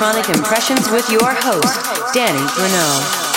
Electronic Impressions with your host, Danny Renault.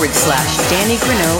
Forward slash Danny Grunow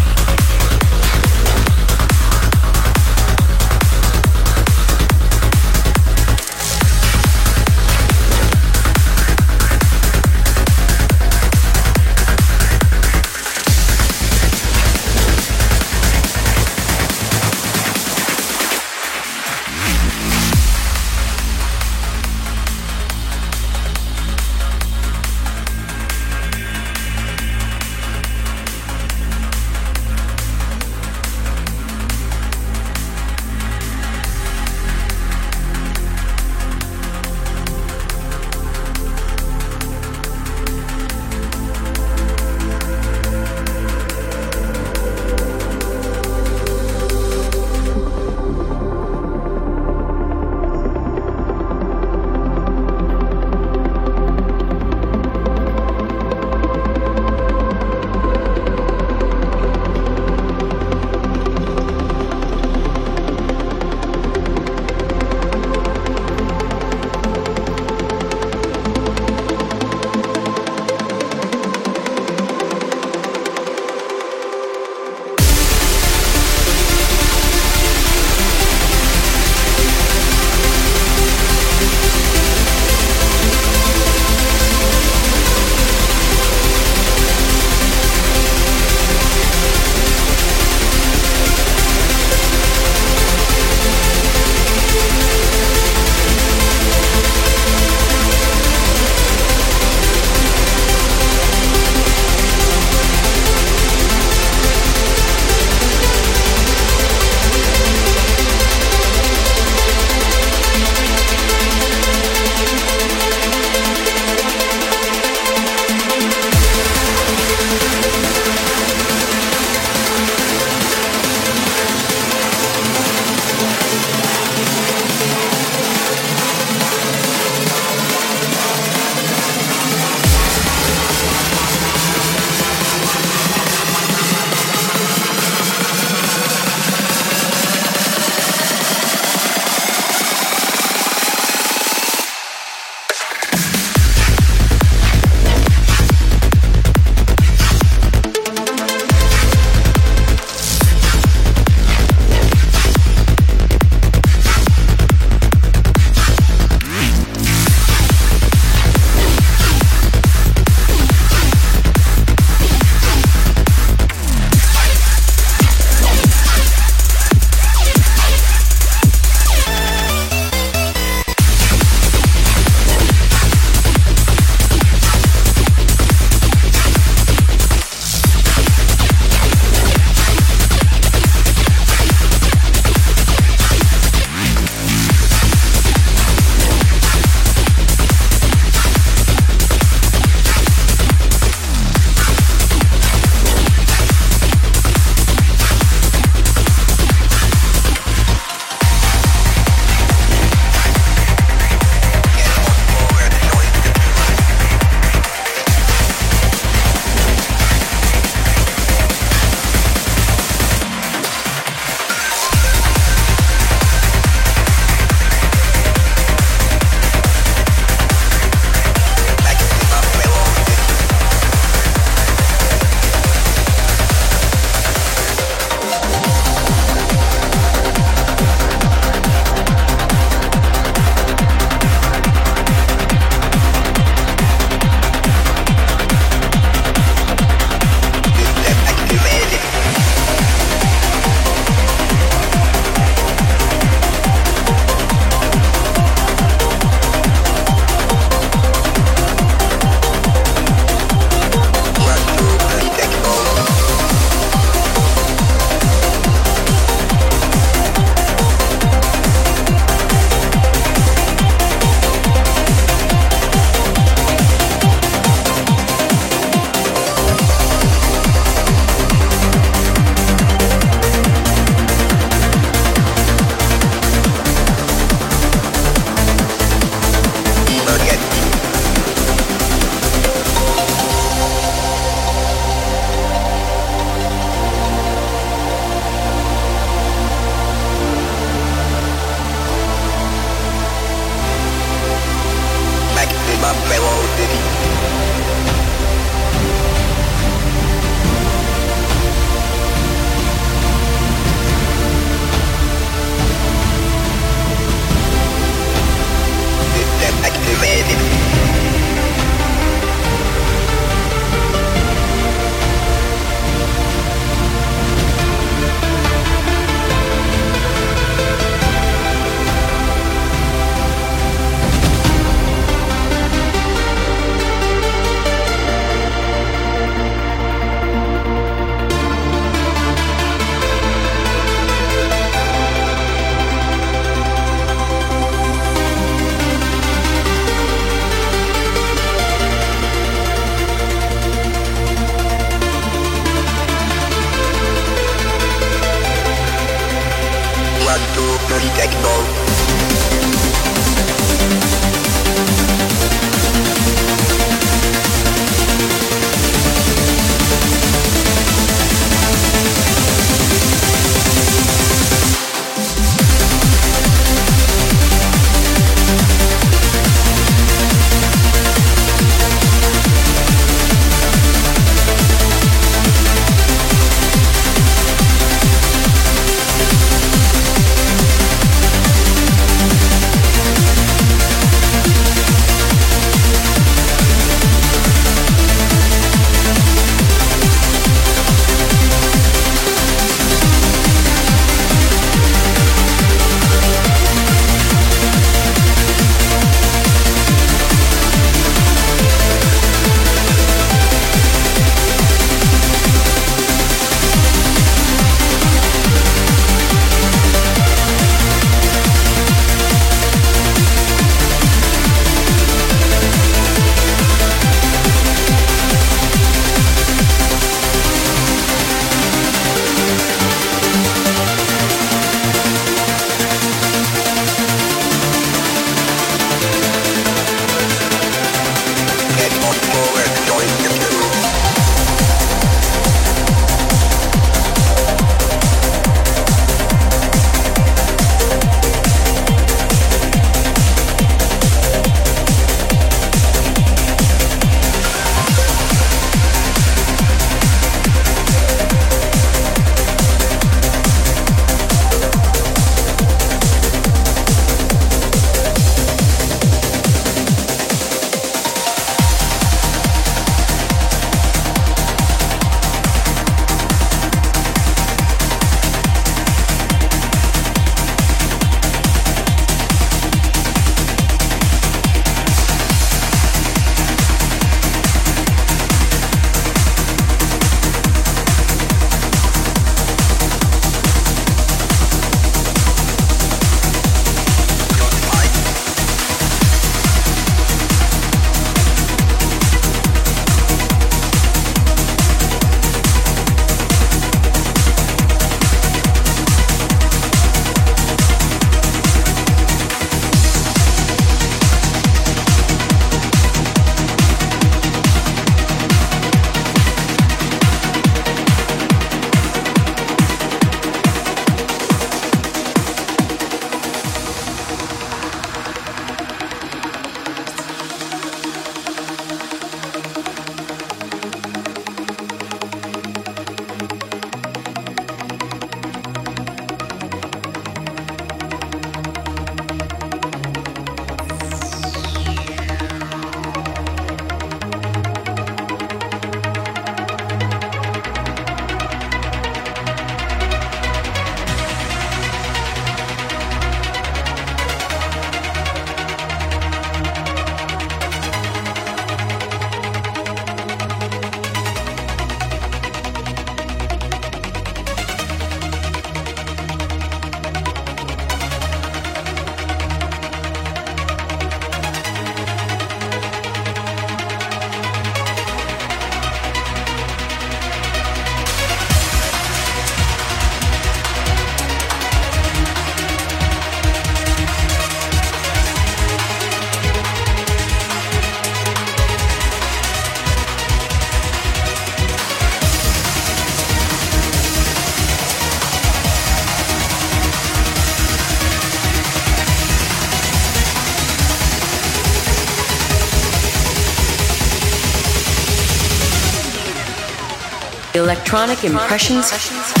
Electronic impressions.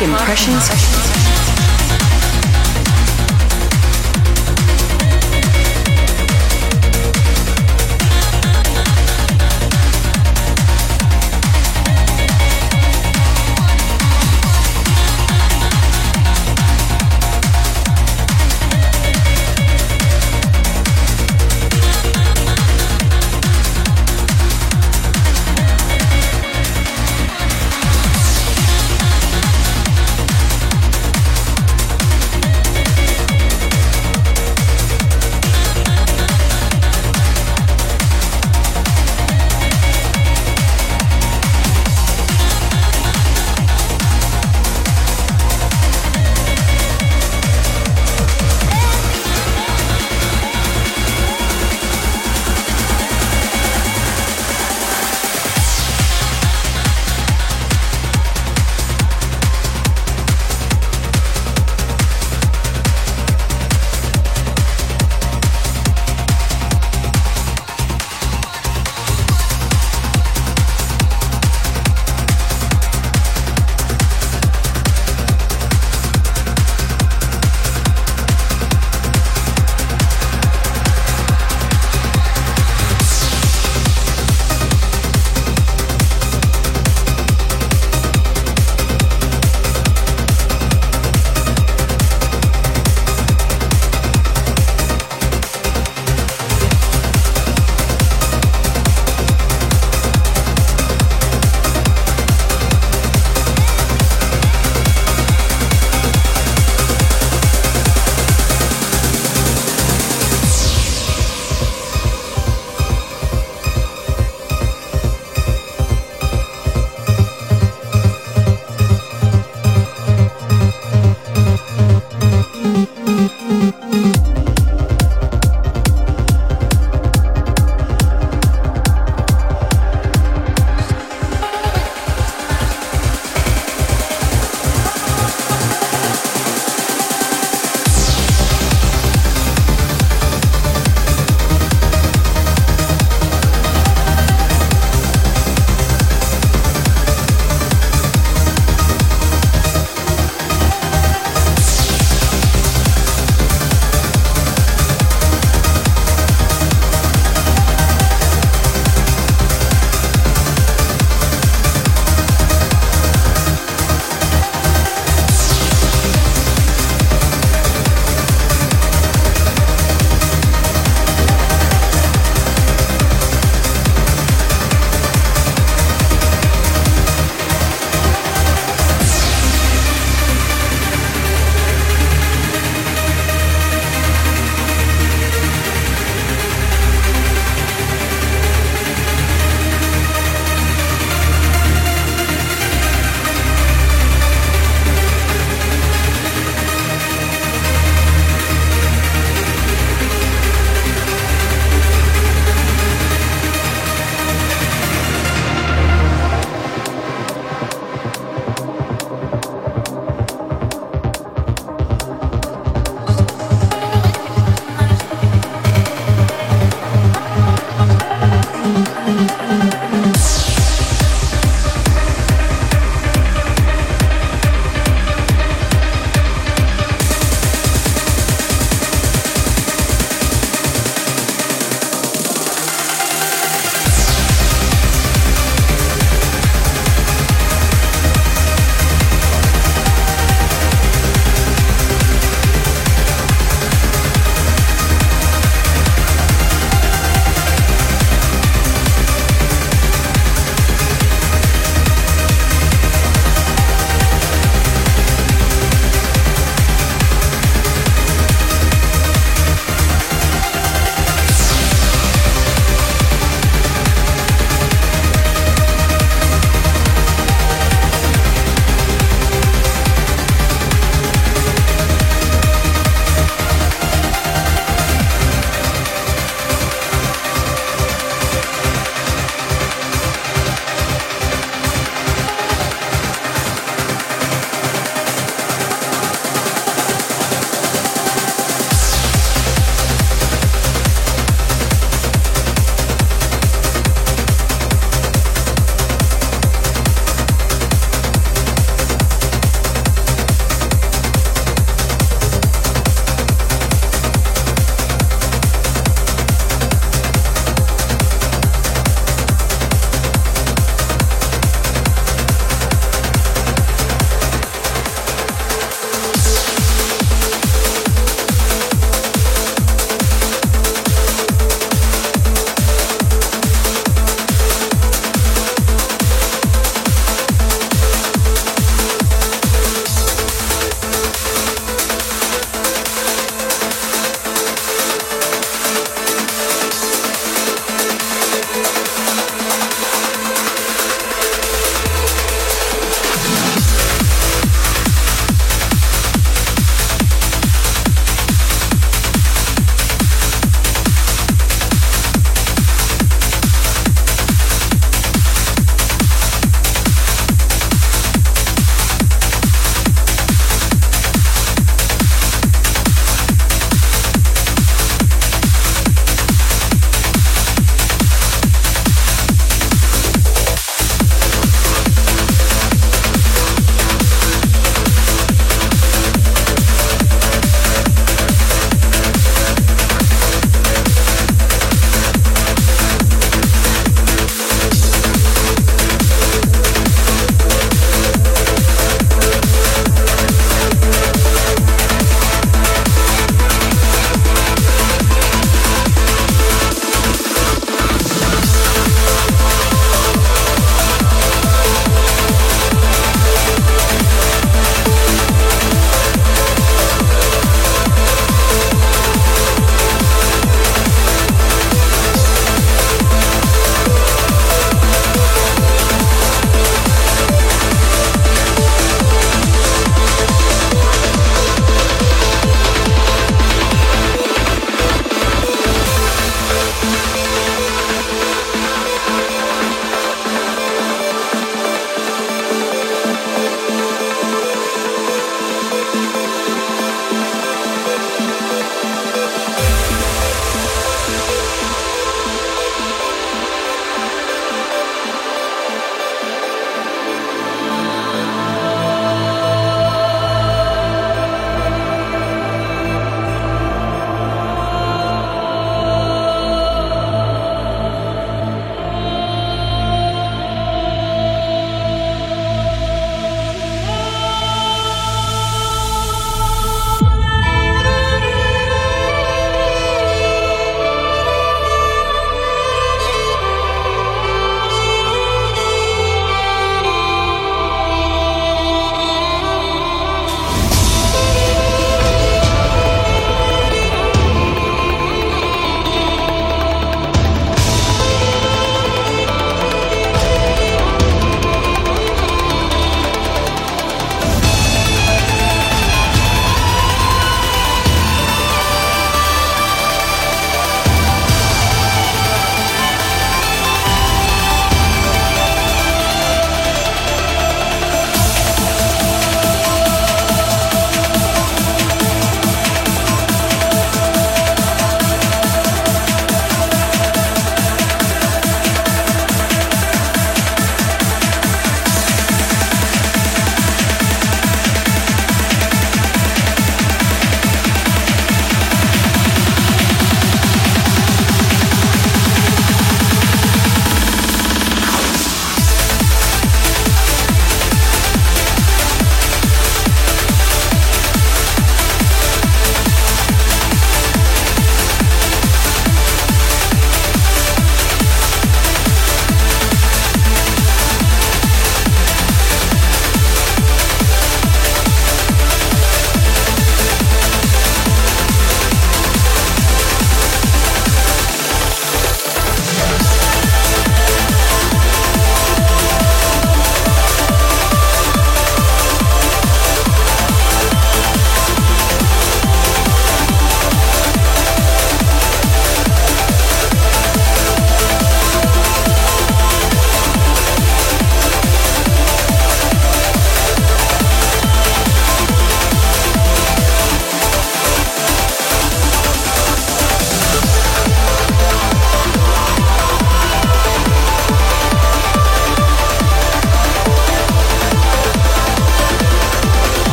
Impressions.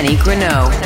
DannyGreneau.com.